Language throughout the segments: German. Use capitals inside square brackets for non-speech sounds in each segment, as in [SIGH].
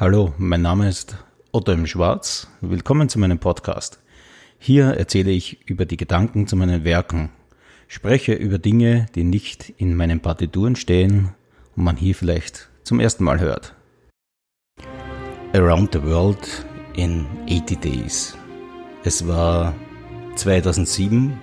Hallo, mein Name ist Otto im Schwarz. Willkommen zu meinem Podcast. Hier erzähle ich über die Gedanken zu meinen Werken, spreche über Dinge, die nicht in meinen Partituren stehen und man hier vielleicht zum ersten Mal hört. Around the World in 80 Days. Es war 2007,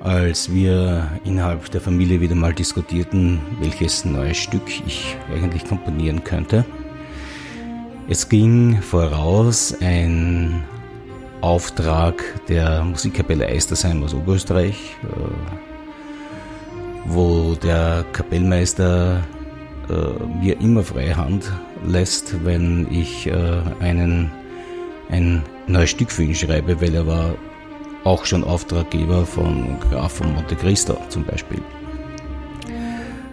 als wir innerhalb der Familie wieder mal diskutierten, welches neue Stück ich eigentlich komponieren könnte. Es ging voraus ein Auftrag der Musikkapelle Eistersheim aus Oberösterreich, äh, wo der Kapellmeister äh, mir immer freie Hand lässt, wenn ich äh, einen, ein neues Stück für ihn schreibe, weil er war auch schon Auftraggeber von Graf von Monte Cristo zum Beispiel.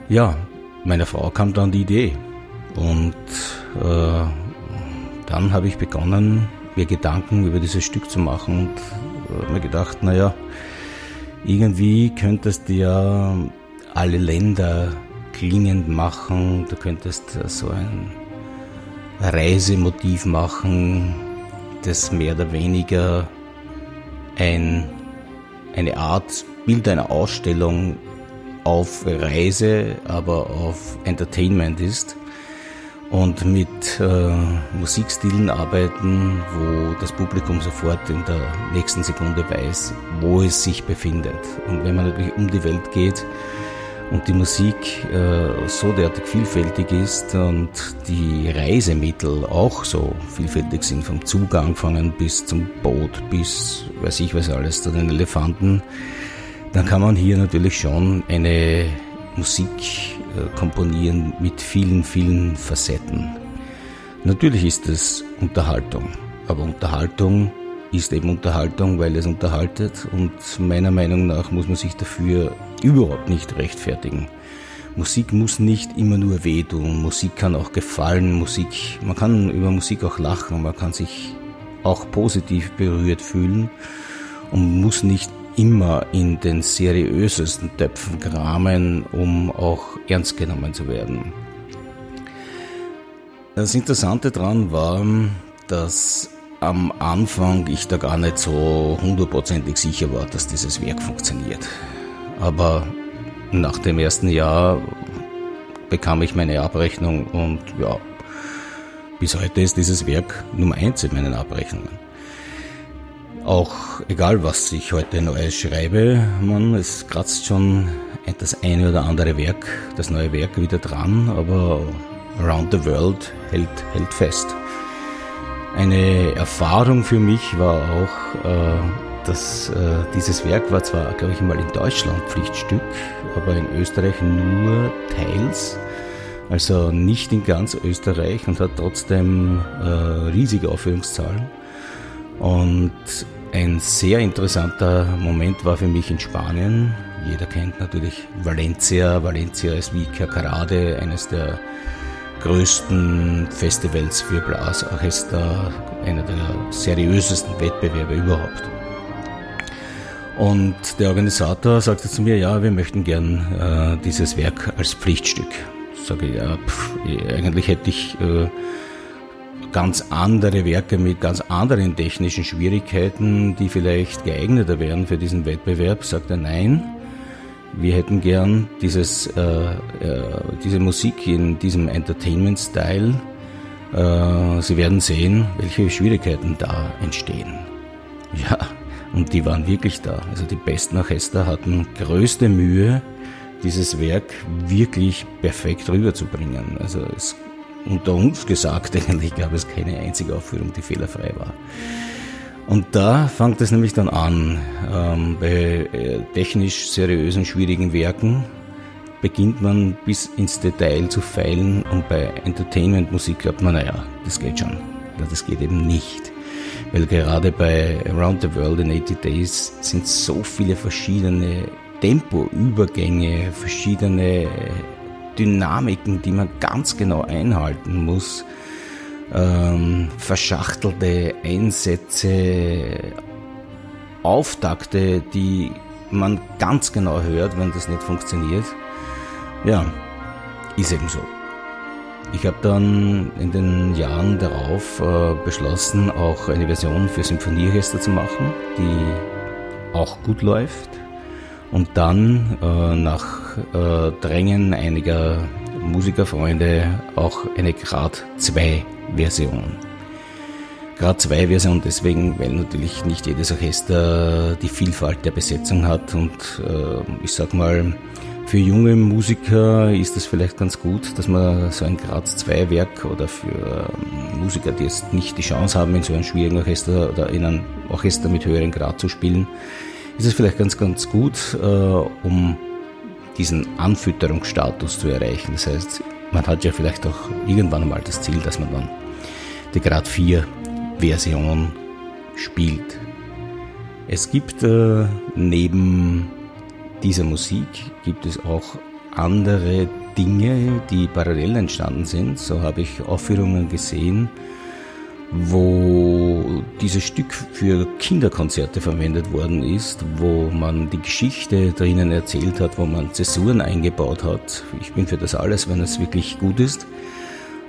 Ja, meine Frau kam dann die Idee und äh, dann habe ich begonnen, mir Gedanken über dieses Stück zu machen und mir gedacht, naja, irgendwie könntest du ja alle Länder klingend machen, du könntest so ein Reisemotiv machen, das mehr oder weniger ein, eine Art Bild einer Ausstellung auf Reise, aber auf Entertainment ist und mit äh, Musikstilen arbeiten, wo das Publikum sofort in der nächsten Sekunde weiß, wo es sich befindet. Und wenn man natürlich um die Welt geht und die Musik äh, so derartig vielfältig ist und die Reisemittel auch so vielfältig sind, vom Zug angefangen bis zum Boot, bis weiß ich was alles, zu den Elefanten, dann kann man hier natürlich schon eine Musik komponieren mit vielen, vielen Facetten. Natürlich ist es Unterhaltung, aber Unterhaltung ist eben Unterhaltung, weil es unterhaltet und meiner Meinung nach muss man sich dafür überhaupt nicht rechtfertigen. Musik muss nicht immer nur wehtun, Musik kann auch gefallen, Musik, man kann über Musik auch lachen, man kann sich auch positiv berührt fühlen und muss nicht immer in den seriösesten Töpfen kramen, um auch ernst genommen zu werden. Das Interessante daran war, dass am Anfang ich da gar nicht so hundertprozentig sicher war, dass dieses Werk funktioniert. Aber nach dem ersten Jahr bekam ich meine Abrechnung und ja, bis heute ist dieses Werk Nummer eins in meinen Abrechnungen. Auch egal, was ich heute Neues schreibe, man, es kratzt schon das eine oder andere Werk, das neue Werk wieder dran, aber Around the World hält, hält fest. Eine Erfahrung für mich war auch, äh, dass äh, dieses Werk war zwar, glaube ich, mal in Deutschland Pflichtstück, aber in Österreich nur teils, also nicht in ganz Österreich und hat trotzdem äh, riesige Aufführungszahlen. Und ein sehr interessanter Moment war für mich in Spanien. Jeder kennt natürlich Valencia. Valencia ist wie Cacarade, eines der größten Festivals für Blasorchester, einer der seriösesten Wettbewerbe überhaupt. Und der Organisator sagte zu mir, ja, wir möchten gern äh, dieses Werk als Pflichtstück. Sage ich, ja, pff, eigentlich hätte ich äh, ganz andere Werke mit ganz anderen technischen Schwierigkeiten, die vielleicht geeigneter wären für diesen Wettbewerb, sagt er nein. Wir hätten gern dieses, äh, äh, diese Musik in diesem Entertainment-Style. Äh, Sie werden sehen, welche Schwierigkeiten da entstehen. Ja, und die waren wirklich da. Also die besten Orchester hatten größte Mühe, dieses Werk wirklich perfekt rüberzubringen. Also es unter uns gesagt, [LAUGHS] eigentlich gab es keine einzige Aufführung, die fehlerfrei war. Und da fängt es nämlich dann an. Ähm, bei äh, technisch seriösen, schwierigen Werken beginnt man bis ins Detail zu feilen und bei Entertainment-Musik glaubt man, naja, das geht schon. Ja, das geht eben nicht. Weil gerade bei Around the World in 80 Days sind so viele verschiedene Tempoübergänge, verschiedene Dynamiken, die man ganz genau einhalten muss. Ähm, verschachtelte Einsätze, Auftakte, die man ganz genau hört, wenn das nicht funktioniert. Ja, ist eben so. Ich habe dann in den Jahren darauf äh, beschlossen, auch eine Version für Symphonieorchester zu machen, die auch gut läuft. Und dann äh, nach äh, Drängen einiger Musikerfreunde auch eine Grad 2 Version. Grad 2 Version deswegen, weil natürlich nicht jedes Orchester die Vielfalt der Besetzung hat und äh, ich sag mal, für junge Musiker ist es vielleicht ganz gut, dass man so ein Grad 2 Werk oder für ähm, Musiker, die jetzt nicht die Chance haben, in so einem schwierigen Orchester oder in einem Orchester mit höherem Grad zu spielen, ist es vielleicht ganz, ganz gut, äh, um diesen Anfütterungsstatus zu erreichen. Das heißt, man hat ja vielleicht auch irgendwann einmal das Ziel, dass man dann die Grad 4 Version spielt. Es gibt äh, neben dieser Musik gibt es auch andere Dinge, die parallel entstanden sind. So habe ich Aufführungen gesehen, wo dieses Stück für Kinderkonzerte verwendet worden ist, wo man die Geschichte drinnen erzählt hat, wo man Zäsuren eingebaut hat. Ich bin für das alles, wenn es wirklich gut ist.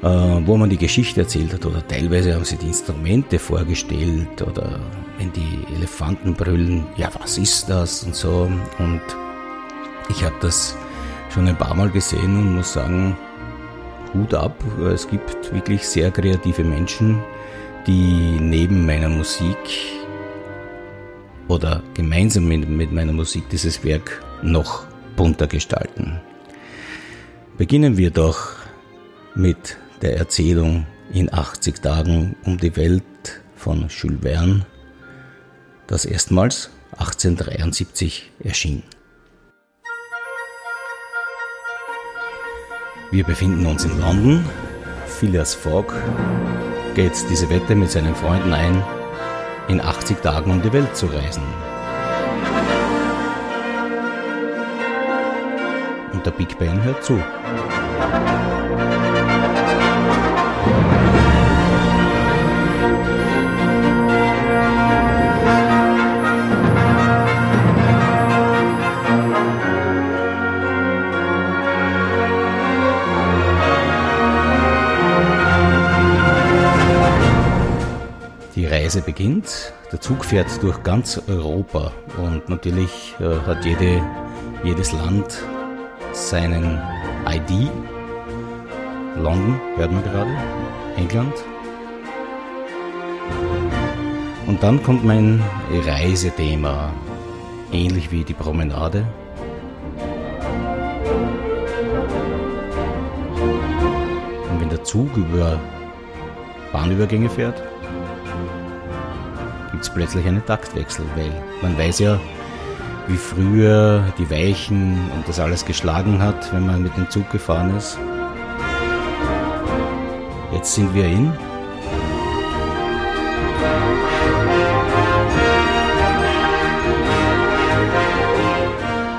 Äh, wo man die Geschichte erzählt hat oder teilweise haben sie die Instrumente vorgestellt oder wenn die Elefanten brüllen, ja was ist das und so und ich habe das schon ein paar Mal gesehen und muss sagen, Hut ab. Es gibt wirklich sehr kreative Menschen, die neben meiner Musik oder gemeinsam mit, mit meiner Musik dieses Werk noch bunter gestalten. Beginnen wir doch mit der Erzählung in 80 Tagen um die Welt von Jules Verne, das erstmals 1873 erschien. Wir befinden uns in London. Phileas Fogg geht diese Wette mit seinen Freunden ein, in 80 Tagen um die Welt zu reisen. Und der Big Ben hört zu. Reise beginnt. Der Zug fährt durch ganz Europa und natürlich äh, hat jede, jedes Land seinen ID. London hört man gerade, England. Und dann kommt mein Reisethema, ähnlich wie die Promenade. Und wenn der Zug über Bahnübergänge fährt, gibt es plötzlich einen Taktwechsel, weil man weiß ja, wie früher die Weichen und das alles geschlagen hat, wenn man mit dem Zug gefahren ist. Jetzt sind wir in.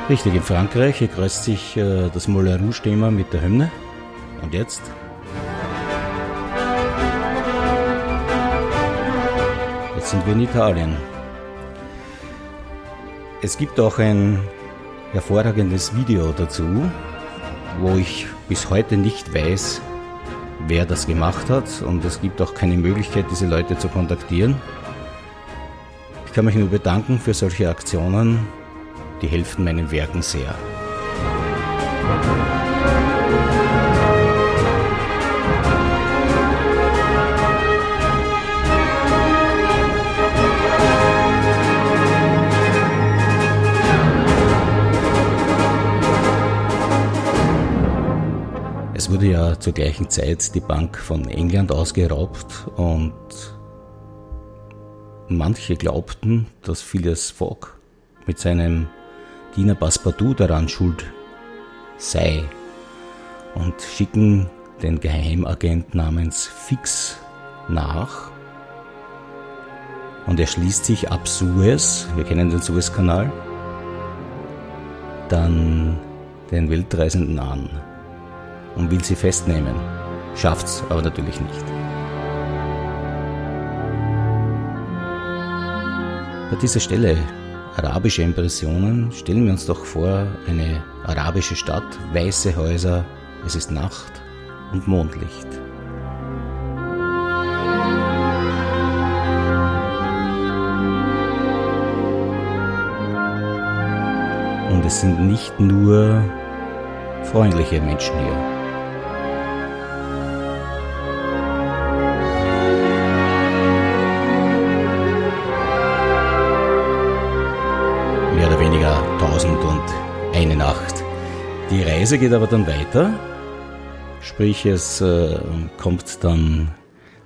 Richtig, in Frankreich. Hier kreuzt sich äh, das Moulin Rouge-Thema mit der Hymne. Und jetzt? Jetzt sind wir in Italien. Es gibt auch ein hervorragendes Video dazu, wo ich bis heute nicht weiß, wer das gemacht hat und es gibt auch keine Möglichkeit, diese Leute zu kontaktieren. Ich kann mich nur bedanken für solche Aktionen, die helfen meinen Werken sehr. Es wurde ja zur gleichen Zeit die Bank von England ausgeraubt und manche glaubten, dass Phileas Fogg mit seinem Diener Passepartout daran schuld sei und schicken den Geheimagent namens Fix nach und er schließt sich ab Suez, wir kennen den Suezkanal, dann den Weltreisenden an und will sie festnehmen. Schafft's aber natürlich nicht. Bei dieser Stelle arabische Impressionen stellen wir uns doch vor eine arabische Stadt, weiße Häuser, es ist Nacht, und Mondlicht. Und es sind nicht nur freundliche Menschen hier. Reise geht aber dann weiter. Sprich, es äh, kommt dann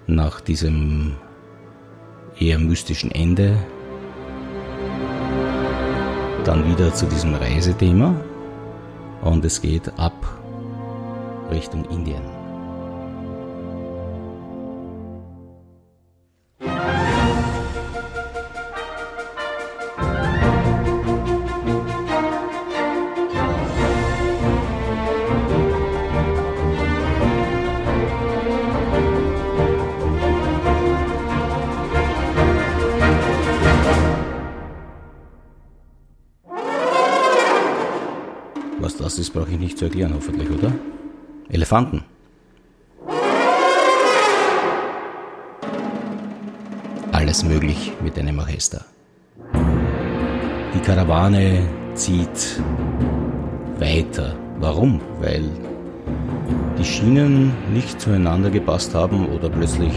nach diesem eher mystischen Ende dann wieder zu diesem Reisethema und es geht ab Richtung Indien. Brauche ich nicht zu erklären, hoffentlich, oder? Elefanten. Alles möglich mit einem Orchester. Die Karawane zieht weiter. Warum? Weil die Schienen nicht zueinander gepasst haben oder plötzlich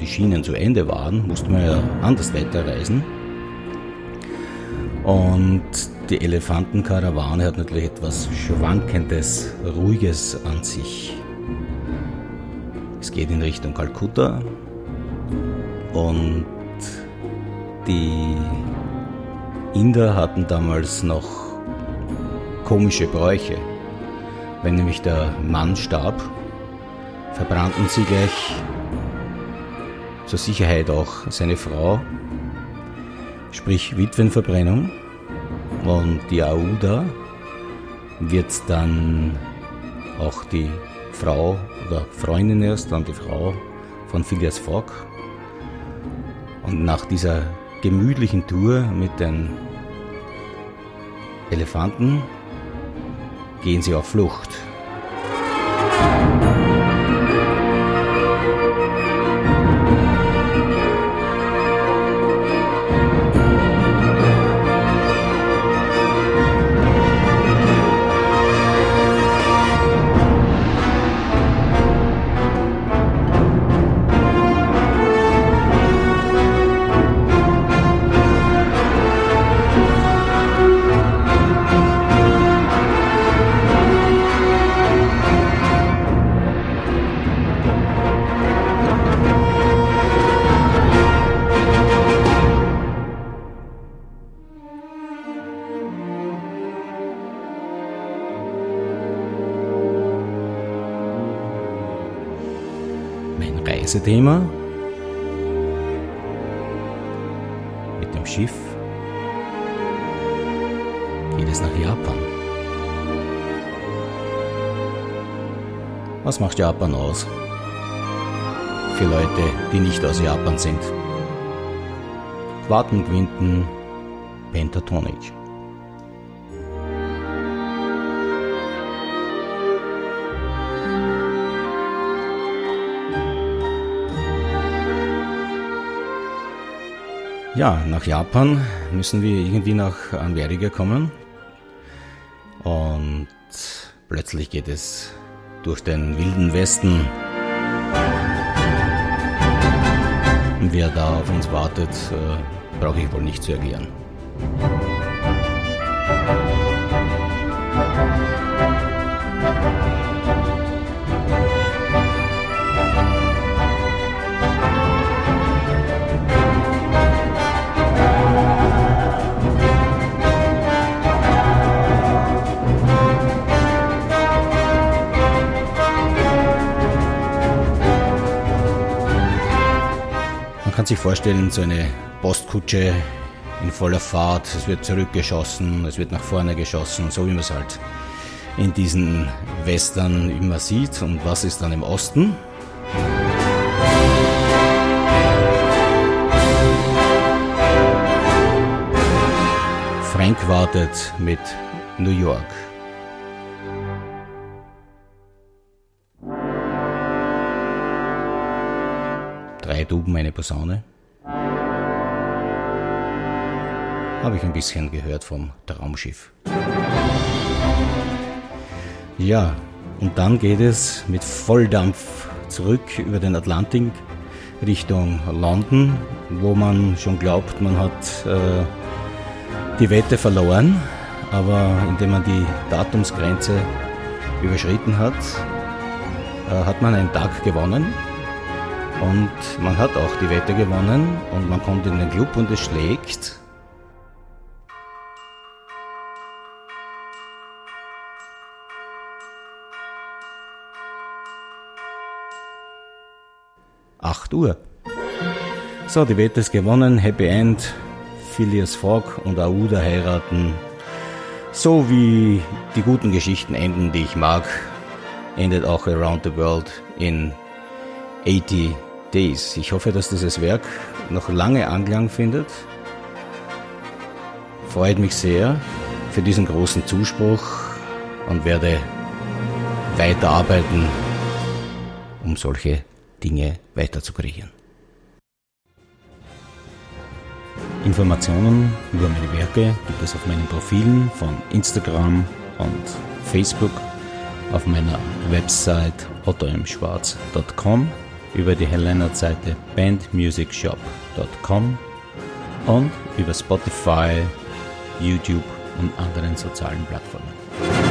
die Schienen zu Ende waren, musste man ja anders weiterreisen. Und die Elefantenkarawane hat natürlich etwas Schwankendes, Ruhiges an sich. Es geht in Richtung Kalkutta und die Inder hatten damals noch komische Bräuche. Wenn nämlich der Mann starb, verbrannten sie gleich zur Sicherheit auch seine Frau, sprich Witwenverbrennung. Und die Aouda wird dann auch die Frau oder Freundin erst, dann die Frau von Phileas Fogg. Und nach dieser gemütlichen Tour mit den Elefanten gehen sie auf Flucht. Reisethema mit dem Schiff geht es nach Japan. Was macht Japan aus? Für Leute, die nicht aus Japan sind. Quartenquinten Pentatonic. Ja, nach Japan müssen wir irgendwie nach Amerika kommen. Und plötzlich geht es durch den wilden Westen. Und wer da auf uns wartet, äh, brauche ich wohl nicht zu erklären. Sich vorstellen, so eine Postkutsche in voller Fahrt, es wird zurückgeschossen, es wird nach vorne geschossen, so wie man es halt in diesen Western immer sieht. Und was ist dann im Osten? Frank wartet mit New York. Drei Tuben, eine Posaune. Habe ich ein bisschen gehört vom Traumschiff. Ja, und dann geht es mit Volldampf zurück über den Atlantik Richtung London, wo man schon glaubt, man hat äh, die Wette verloren, aber indem man die Datumsgrenze überschritten hat, äh, hat man einen Tag gewonnen und man hat auch die Wette gewonnen und man kommt in den Club und es schlägt. Acht Uhr. So, die Wette ist gewonnen, Happy End, Phileas Fogg und Aouda heiraten. So wie die guten Geschichten enden, die ich mag, endet auch Around the World in 80 Days. Ich hoffe, dass dieses Werk noch lange Anklang findet. Freut mich sehr für diesen großen Zuspruch und werde weiterarbeiten, um solche Dinge weiterzukriegen. Informationen über meine Werke gibt es auf meinen Profilen von Instagram und Facebook, auf meiner Website ottomschwarz.com, über die Helena-Seite bandmusicshop.com und über Spotify, YouTube und anderen sozialen Plattformen.